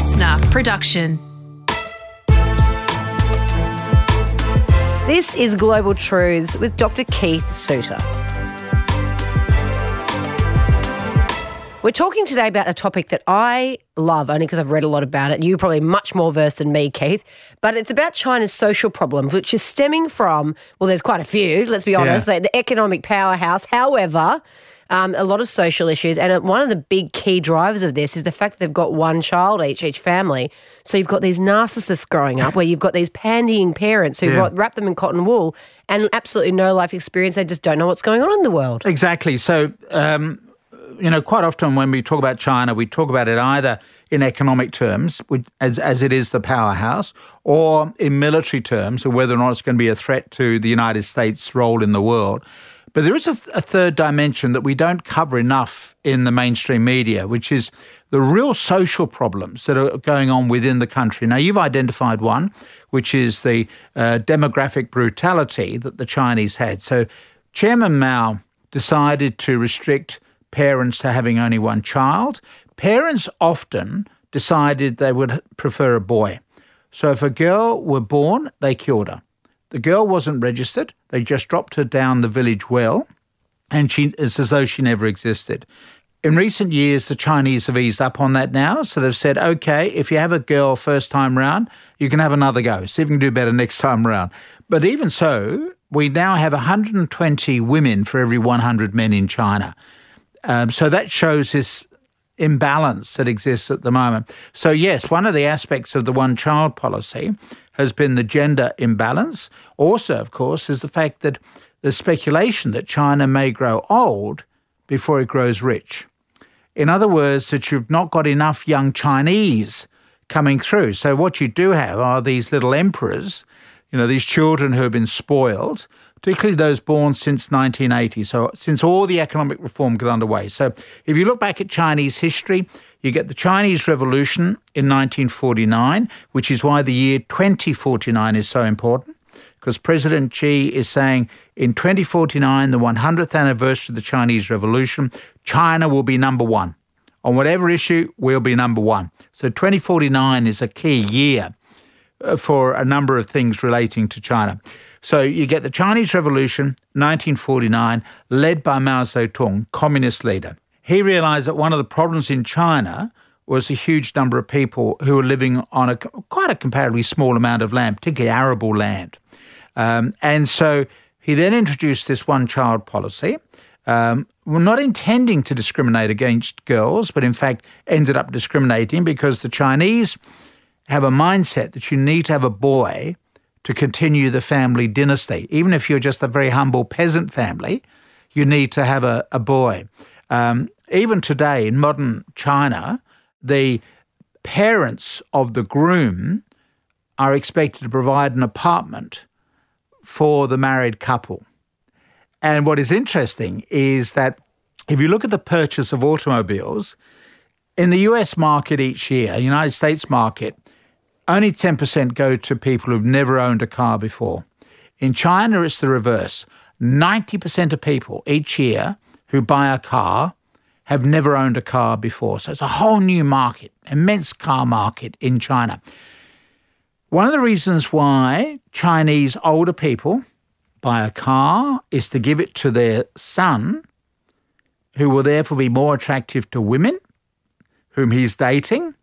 listener production. This is Global Truths with Dr. Keith Suter. We're talking today about a topic that I love only because I've read a lot about it. You're probably much more versed than me, Keith. But it's about China's social problems, which is stemming from, well, there's quite a few, let's be honest, Yeah. like the economic powerhouse. However, um, a lot of social issues. And one of the big key drivers of this is the fact that they've got one child each, each family. So you've got these narcissists growing up where you've got these pandying parents who Yeah. wrap them in cotton wool and absolutely no life experience. They just don't know what's going on in the world. Exactly. So, um, you know, quite often when we talk about China, we talk about it either in economic terms, which, as, as it is the powerhouse, or in military terms, or whether or not it's going to be a threat to the United States' role in the world. But there is a, a third dimension that we don't cover enough in the mainstream media, which is the real social problems that are going on within the country. Now, you've identified one, which is the uh, demographic brutality that the Chinese had. So, Chairman Mao decided to restrict parents to having only one child. Parents often decided they would prefer a boy. So, if a girl were born, they killed her. The girl wasn't registered. They just dropped her down the village well, and she it's as though she never existed. In recent years, the Chinese have eased up on that now. So they've said, okay, if you have a girl first time round, you can have another go. See if you can do better next time round. But even so, we now have 120 women for every 100 men in China. Um, so that shows this imbalance that exists at the moment. So, yes, one of the aspects of the one child policy has been the gender imbalance. Also, of course, is the fact that the speculation that China may grow old before it grows rich. In other words, that you've not got enough young Chinese coming through. So, what you do have are these little emperors, you know, these children who have been spoiled, particularly those born since 1980, so since all the economic reform got underway. So, if you look back at Chinese history, you get the Chinese Revolution in 1949, which is why the year 2049 is so important because President Xi is saying in 2049, the 100th anniversary of the Chinese Revolution, China will be number one. On whatever issue, we'll be number one. So 2049 is a key year uh, for a number of things relating to China. So you get the Chinese Revolution, 1949, led by Mao Zedong, communist leader. He realized that one of the problems in China was a huge number of people who were living on a quite a comparatively small amount of land, particularly arable land. Um, and so he then introduced this one child policy. Um, not intending to discriminate against girls, but in fact ended up discriminating because the Chinese have a mindset that you need to have a boy to continue the family dynasty. Even if you're just a very humble peasant family, you need to have a, a boy. Um, even today in modern China, the parents of the groom are expected to provide an apartment for the married couple. And what is interesting is that if you look at the purchase of automobiles, in the US market each year, United States market, only 10% go to people who've never owned a car before. In China, it's the reverse. 90% of people each year who buy a car have never owned a car before. So it's a whole new market, immense car market in China. One of the reasons why Chinese older people buy a car is to give it to their son, who will therefore be more attractive to women whom he's dating.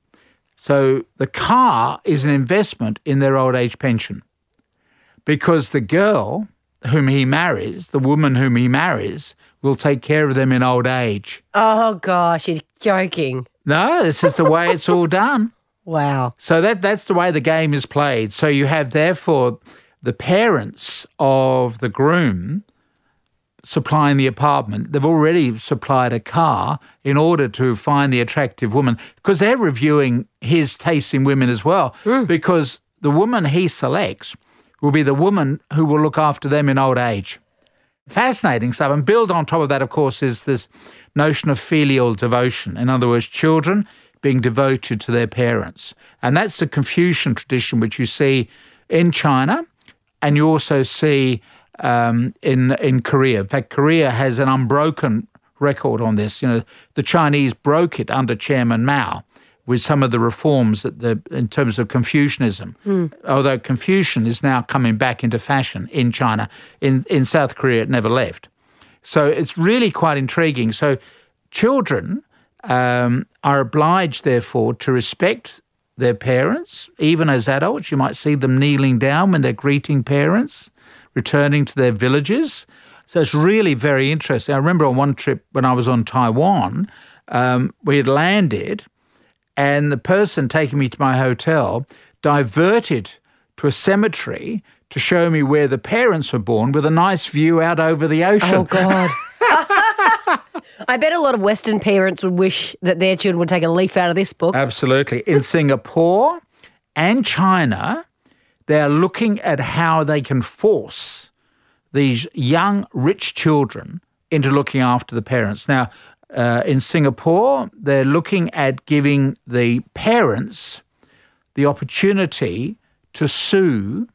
So the car is an investment in their old age pension because the girl whom he marries, the woman whom he marries, will take care of them in old age. Oh, gosh, you're joking. No, this is the way it's all done. Wow. So that that's the way the game is played. So you have therefore the parents of the groom supplying the apartment. They've already supplied a car in order to find the attractive woman because they're reviewing his taste in women as well. Hmm. Because the woman he selects will be the woman who will look after them in old age. Fascinating stuff. And build on top of that, of course, is this notion of filial devotion. In other words, children being devoted to their parents. And that's the Confucian tradition, which you see in China and you also see um, in, in Korea. In fact, Korea has an unbroken record on this. You know, the Chinese broke it under Chairman Mao with some of the reforms that the, in terms of Confucianism. Although Confucian is now coming back into fashion in China, in, in South Korea it never left. So it's really quite intriguing. So children um, are obliged, therefore, to respect their parents, even as adults. You might see them kneeling down when they're greeting parents, returning to their villages. So it's really very interesting. I remember on one trip when I was on Taiwan, um, we had landed, and the person taking me to my hotel diverted to a cemetery to show me where the parents were born with a nice view out over the ocean. Oh, God. I bet a lot of Western parents would wish that their children would take a leaf out of this book. Absolutely. In Singapore and China, they're looking at how they can force these young, rich children into looking after the parents. Now, uh, in Singapore, they're looking at giving the parents the opportunity to sue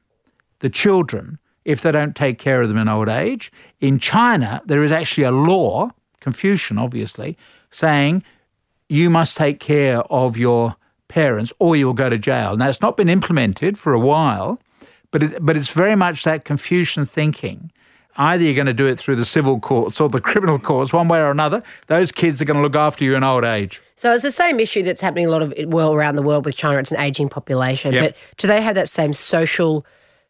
the children if they don't take care of them in old age. In China, there is actually a law, Confucian obviously, saying you must take care of your parents or you will go to jail. Now, it's not been implemented for a while, but, it, but it's very much that Confucian thinking. Either you're going to do it through the civil courts or the criminal courts, one way or another. Those kids are going to look after you in old age. So it's the same issue that's happening a lot of well around the world with China. It's an aging population, Yep. but do they have that same social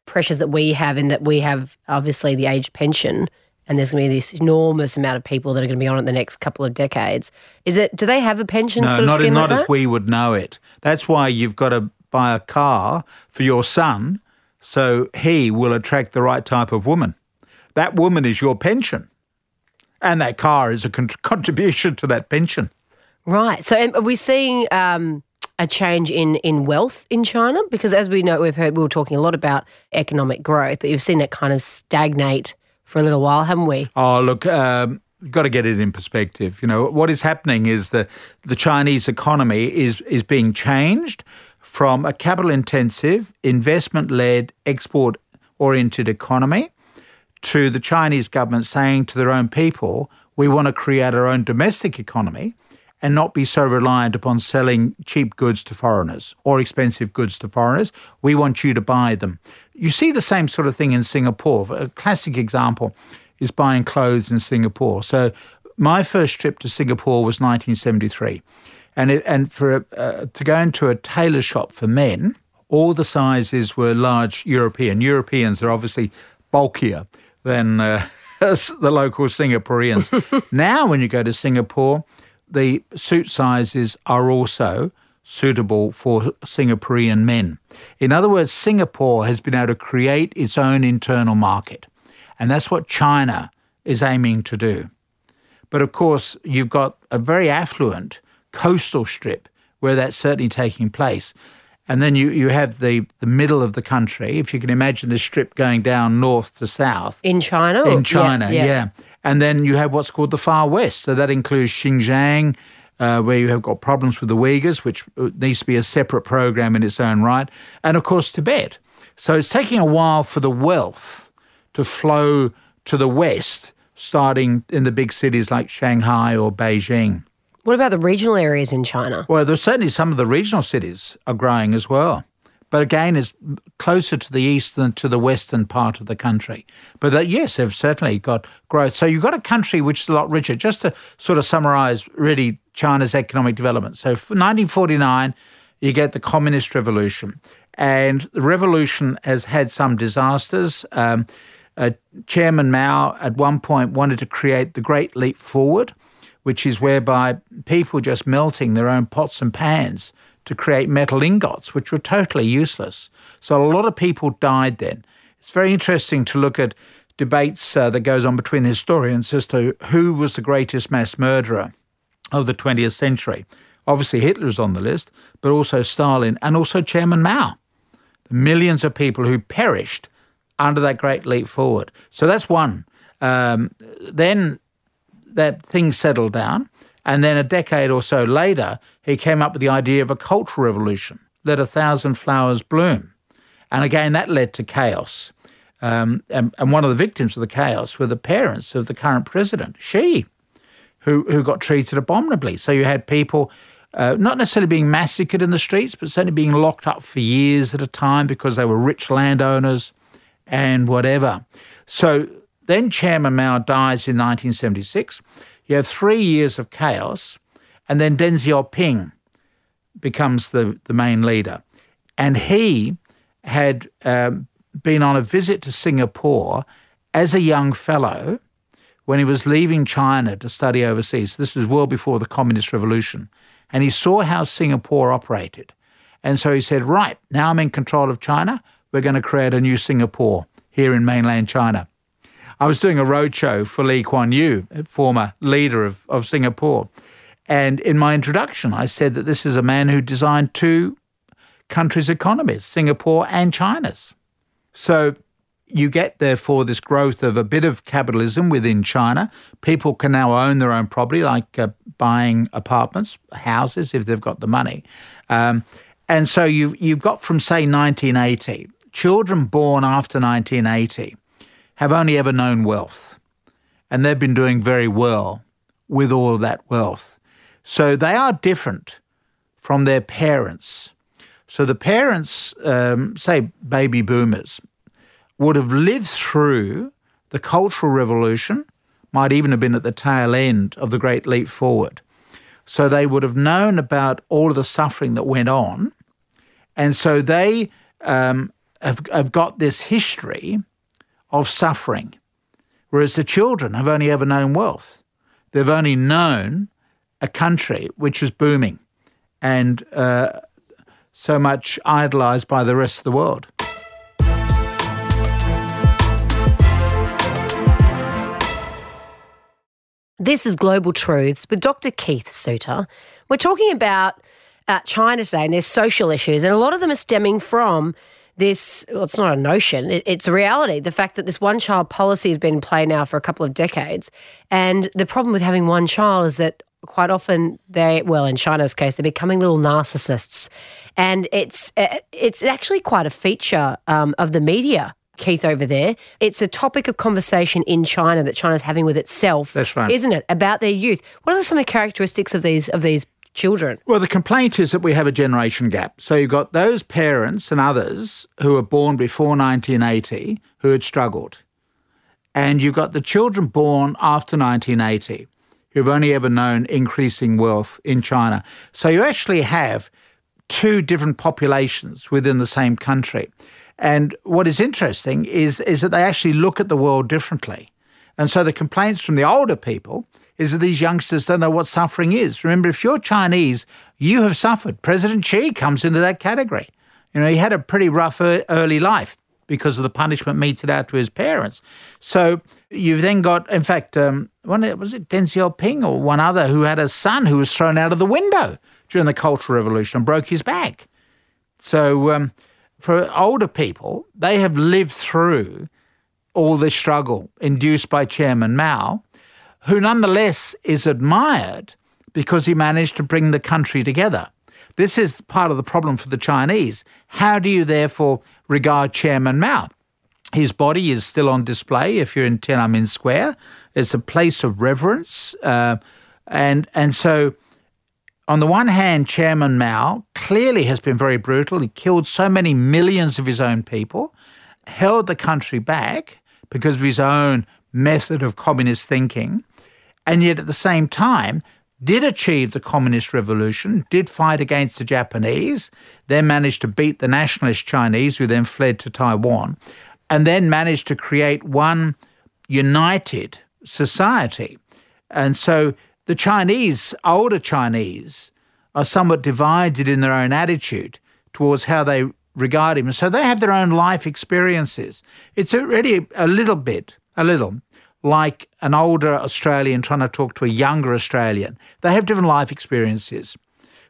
pressures that we have? In that we have obviously the age pension, and there's going to be this enormous amount of people that are going to be on it the next couple of decades. Is it? Do they have a pension No, sort of not, scheme not like as that? we would know it. That's why you've got to buy a car for your son so he will attract the right type of woman. That woman is your pension. And that car is a con- contribution to that pension. Right. So are we seeing um, a change in, in wealth in China? Because as we know, we've heard, we were talking a lot about economic growth, but you've seen it kind of stagnate for a little while, haven't we? Oh, look, um, you've got to get it in perspective. You know, what is happening is that the Chinese economy is, is being changed from a capital intensive, investment led, export oriented economy to the Chinese government saying to their own people, we want to create our own domestic economy and not be so reliant upon selling cheap goods to foreigners or expensive goods to foreigners. We want you to buy them. You see the same sort of thing in Singapore. A classic example is buying clothes in Singapore. So my first trip to Singapore was 1973. And, it, and for uh, to go into a tailor shop for men, all the sizes were large European. Europeans are obviously bulkier than uh, the local Singaporeans. now, when you go to Singapore, the suit sizes are also suitable for Singaporean men. In other words, Singapore has been able to create its own internal market. And that's what China is aiming to do. But of course, you've got a very affluent coastal strip where that's certainly taking place. And then you, you have the, the middle of the country, if you can imagine the strip going down north to south In China? in China, yeah, And then you have what's called the Far West. So that includes Xinjiang, uh, where you have got problems with the Uyghurs, which uh, needs to be a separate program in its own right. And of course, Tibet. So it's taking a while for the wealth to flow to the West, starting in the big cities like Shanghai or Beijing. What about the regional areas in China? Well, there's certainly some of the regional cities are growing as well. But again, it's closer to the east than to the western part of the country. But that, yes, they've certainly got growth. So you've got a country which is a lot richer. Just to sort of summarize really China's economic development. So for 1949, you get the communist revolution. And the revolution has had some disasters. Um, uh, Chairman Mao at one point wanted to create the Great Leap Forward, which is whereby people just melting their own pots and pans to create metal ingots, which were totally useless. So a lot of people died then. It's very interesting to look at debates uh, that goes on between historians as to who was the greatest mass murderer of the 20th century. Obviously, Hitler is on the list, but also Stalin and also Chairman Mao. The millions of people who perished under that great leap forward. So that's one. Um, then that things settled down. And then a decade or so later, he came up with the idea of a cultural revolution. Let a thousand flowers bloom. And again, that led to chaos. Um, and, and one of the victims of the chaos were the parents of the current president, Xi, who, who got treated abominably. So you had people uh, not necessarily being massacred in the streets, but certainly being locked up for years at a time because they were rich landowners and whatever. So then Chairman Mao dies in 1976. You have three years of chaos, and then Deng Xiaoping becomes the, the main leader. And he had um, been on a visit to Singapore as a young fellow when he was leaving China to study overseas. This was well before the Communist Revolution. And he saw how Singapore operated. And so he said, Right, now I'm in control of China. We're going to create a new Singapore here in mainland China. I was doing a roadshow for Lee Kuan Yew, former leader of, of Singapore. And in my introduction, I said that this is a man who designed two countries' economies, Singapore and China's. So you get, therefore, this growth of a bit of capitalism within China. People can now own their own property, like uh, buying apartments, houses, if they've got the money. Um, and so you've, you've got from, say, 1980, children born after 1980 have only ever known wealth. And they've been doing very well with all that wealth. So they are different from their parents. So the parents, um, say baby boomers, would have lived through the Cultural Revolution, might even have been at the tail end of the Great Leap Forward. So they would have known about all of the suffering that went on. And so they um, have, have got this history of suffering, whereas the children have only ever known wealth. They've only known a country which is booming and uh, so much idolized by the rest of the world. This is Global Truths with Dr. Keith Suter. We're talking about uh, China today and their social issues, and a lot of them are stemming from this. Well, it's not a notion; it, it's a reality. The fact that this one-child policy has been in play now for a couple of decades, and the problem with having one child is that quite often they, well, in China's case, they're becoming little narcissists, and it's uh, it's actually quite a feature um, of the media Keith over there. It's a topic of conversation in China that China's having with itself. That's right. Isn't it? About their youth. What are some of the characteristics of these of these children? Well, the complaint is that we have a generation gap. So you've got those parents and others who were born before 1980 who had struggled. And you've got the children born after 1980 who've only ever known increasing wealth in China. So you actually have two different populations within the same country. And what is interesting is, is that they actually look at the world differently. And so the complaints from the older people is that these youngsters don't know what suffering is. Remember, if you're Chinese, you have suffered. President Xi comes into that category. You know, he had a pretty rough early life because of the punishment meted out to his parents. So you've then got, in fact, um, one was it Deng Xiaoping or one other who had a son who was thrown out of the window during the Cultural Revolution and broke his back. So um, for older people, they have lived through all this struggle induced by Chairman Mao, who nonetheless is admired because he managed to bring the country together. This is part of the problem for the Chinese. How do you therefore regard Chairman Mao? His body is still on display if you're in Tiananmen Square. It's a place of reverence. Uh, and, and so on the one hand, Chairman Mao clearly has been very brutal. He killed so many millions of his own people, held the country back because of his own method of communist thinking, and yet at the same time did achieve the communist revolution, did fight against the Japanese, then managed to beat the nationalist Chinese, who then fled to Taiwan, and then managed to create one united society. And so the Chinese, older Chinese, are somewhat divided in their own attitude towards how they regard him. So they have their own life experiences. It's already a little bit, a little, like an older Australian trying to talk to a younger Australian. They have different life experiences.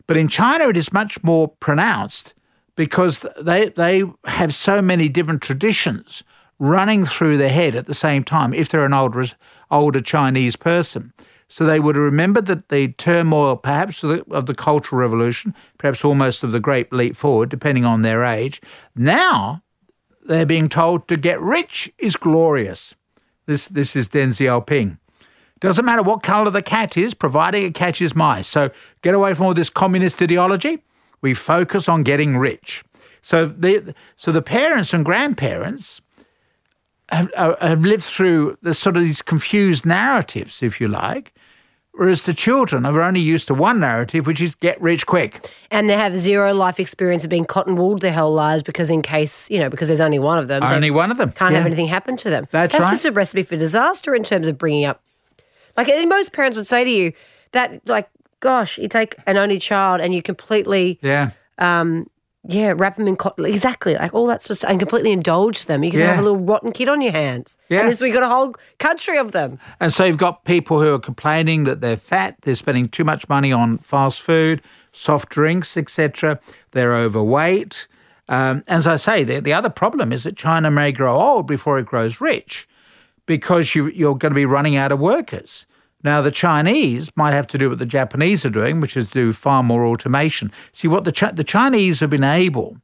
But in China, it is much more pronounced because they, they have so many different traditions running through their head at the same time if they're an older, older Chinese person. So they would remember that the turmoil, perhaps, of the, of the Cultural Revolution, perhaps almost of the Great Leap Forward, depending on their age. Now they're being told to get rich is glorious. This, this is Deng Xiaoping. Doesn't matter what colour the cat is, providing it catches mice. So get away from all this communist ideology. We focus on getting rich. So the so the parents and grandparents have, uh, have lived through the sort of these confused narratives, if you like, whereas the children are only used to one narrative, which is get rich quick. And they have zero life experience of being cotton wooled their whole lives because, in case, you know, because there's only one of them. Only one of them. Can't Yeah. have anything happen to them. That's That's right. just a recipe for disaster in terms of bringing up. Like, most parents would say to you that, like, gosh, you take an only child and you completely, Yeah. Um, yeah, wrap them in cotton. Exactly. Like, all that sort of stuff and completely indulge them. You can Yeah. have a little rotten kid on your hands. Yeah. And this, we've got a whole country of them. And so you've got people who are complaining that they're fat, they're spending too much money on fast food, soft drinks, etc. They're overweight. Um, as I say, the, the other problem is that China may grow old before it grows rich because you, you're going to be running out of workers. Now, the Chinese might have to do what the Japanese are doing, which is do far more automation. See, what the, Chi- the Chinese have been able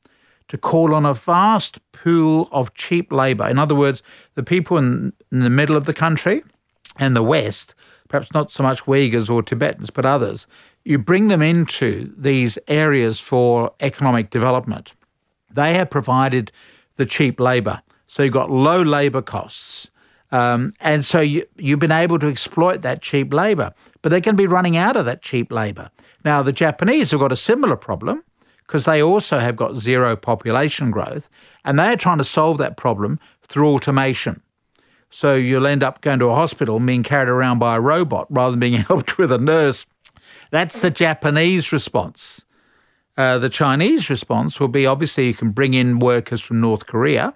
to call on a vast pool of cheap labour. In other words, the people in, in the middle of the country and the West, perhaps not so much Uyghurs or Tibetans, but others, you bring them into these areas for economic development. They have provided the cheap labour. So you've got low labour costs. Um, and so you, you've been able to exploit that cheap labour. But they're going to be running out of that cheap labour. Now, the Japanese have got a similar problem because they also have got zero population growth. And they're trying to solve that problem through automation. So you'll end up going to a hospital and being carried around by a robot rather than being helped with a nurse. That's the Japanese response. Uh, the Chinese response will be obviously you can bring in workers from North Korea.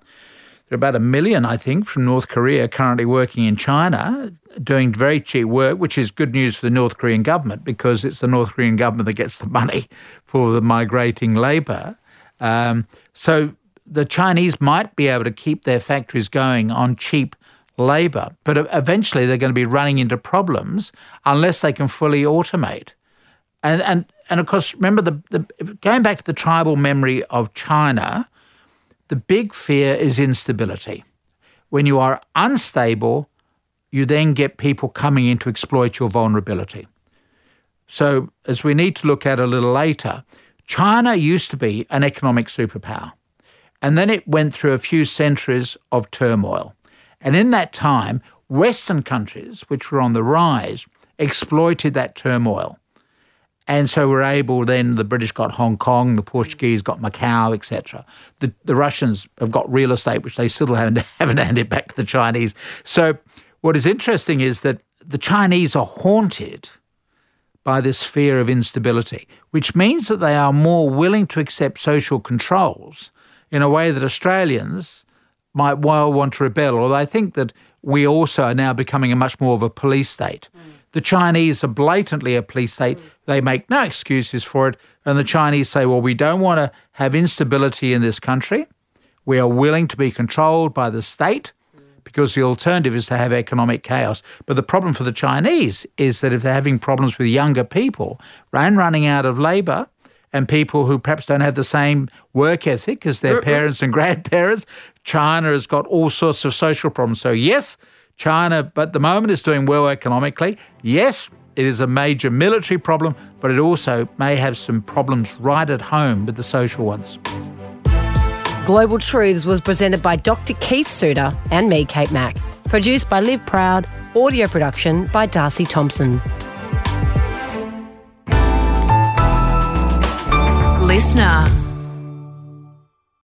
There are about a million, I think, from North Korea currently working in China, doing very cheap work, which is good news for the North Korean government because it's the North Korean government that gets the money for the migrating labour. Um, so the Chinese might be able to keep their factories going on cheap labour, but eventually they're going to be running into problems unless they can fully automate. And and and of course, remember the, the going back to the tribal memory of China, the big fear is instability. When you are unstable, you then get people coming in to exploit your vulnerability. So, as we need to look at a little later, China used to be an economic superpower. And then it went through a few centuries of turmoil. And in that time, Western countries, which were on the rise, exploited that turmoil. And so we're able then, the British got Hong Kong, the Portuguese got Macau, etc. The, the Russians have got real estate, which they still haven't, haven't handed back to the Chinese. So what is interesting is that the Chinese are haunted by this fear of instability, which means that they are more willing to accept social controls in a way that Australians might well want to rebel. Although I think that we also are now becoming a much more of a police state. Mm. The Chinese are blatantly a police state. They make no excuses for it. And the Chinese say, well, we don't want to have instability in this country. We are willing to be controlled by the state because the alternative is to have economic chaos. But the problem for the Chinese is that if they're having problems with younger people and running out of labour, and people who perhaps don't have the same work ethic as their parents and grandparents, China has got all sorts of social problems. So, yes, China, but at the moment, is doing well economically. Yes, it is a major military problem, but it also may have some problems right at home with the social ones. Global Truths was presented by Dr. Keith Suter and me, Kate Mack. Produced by Liv Proud. Audio production by Darcy Thompson. Listener.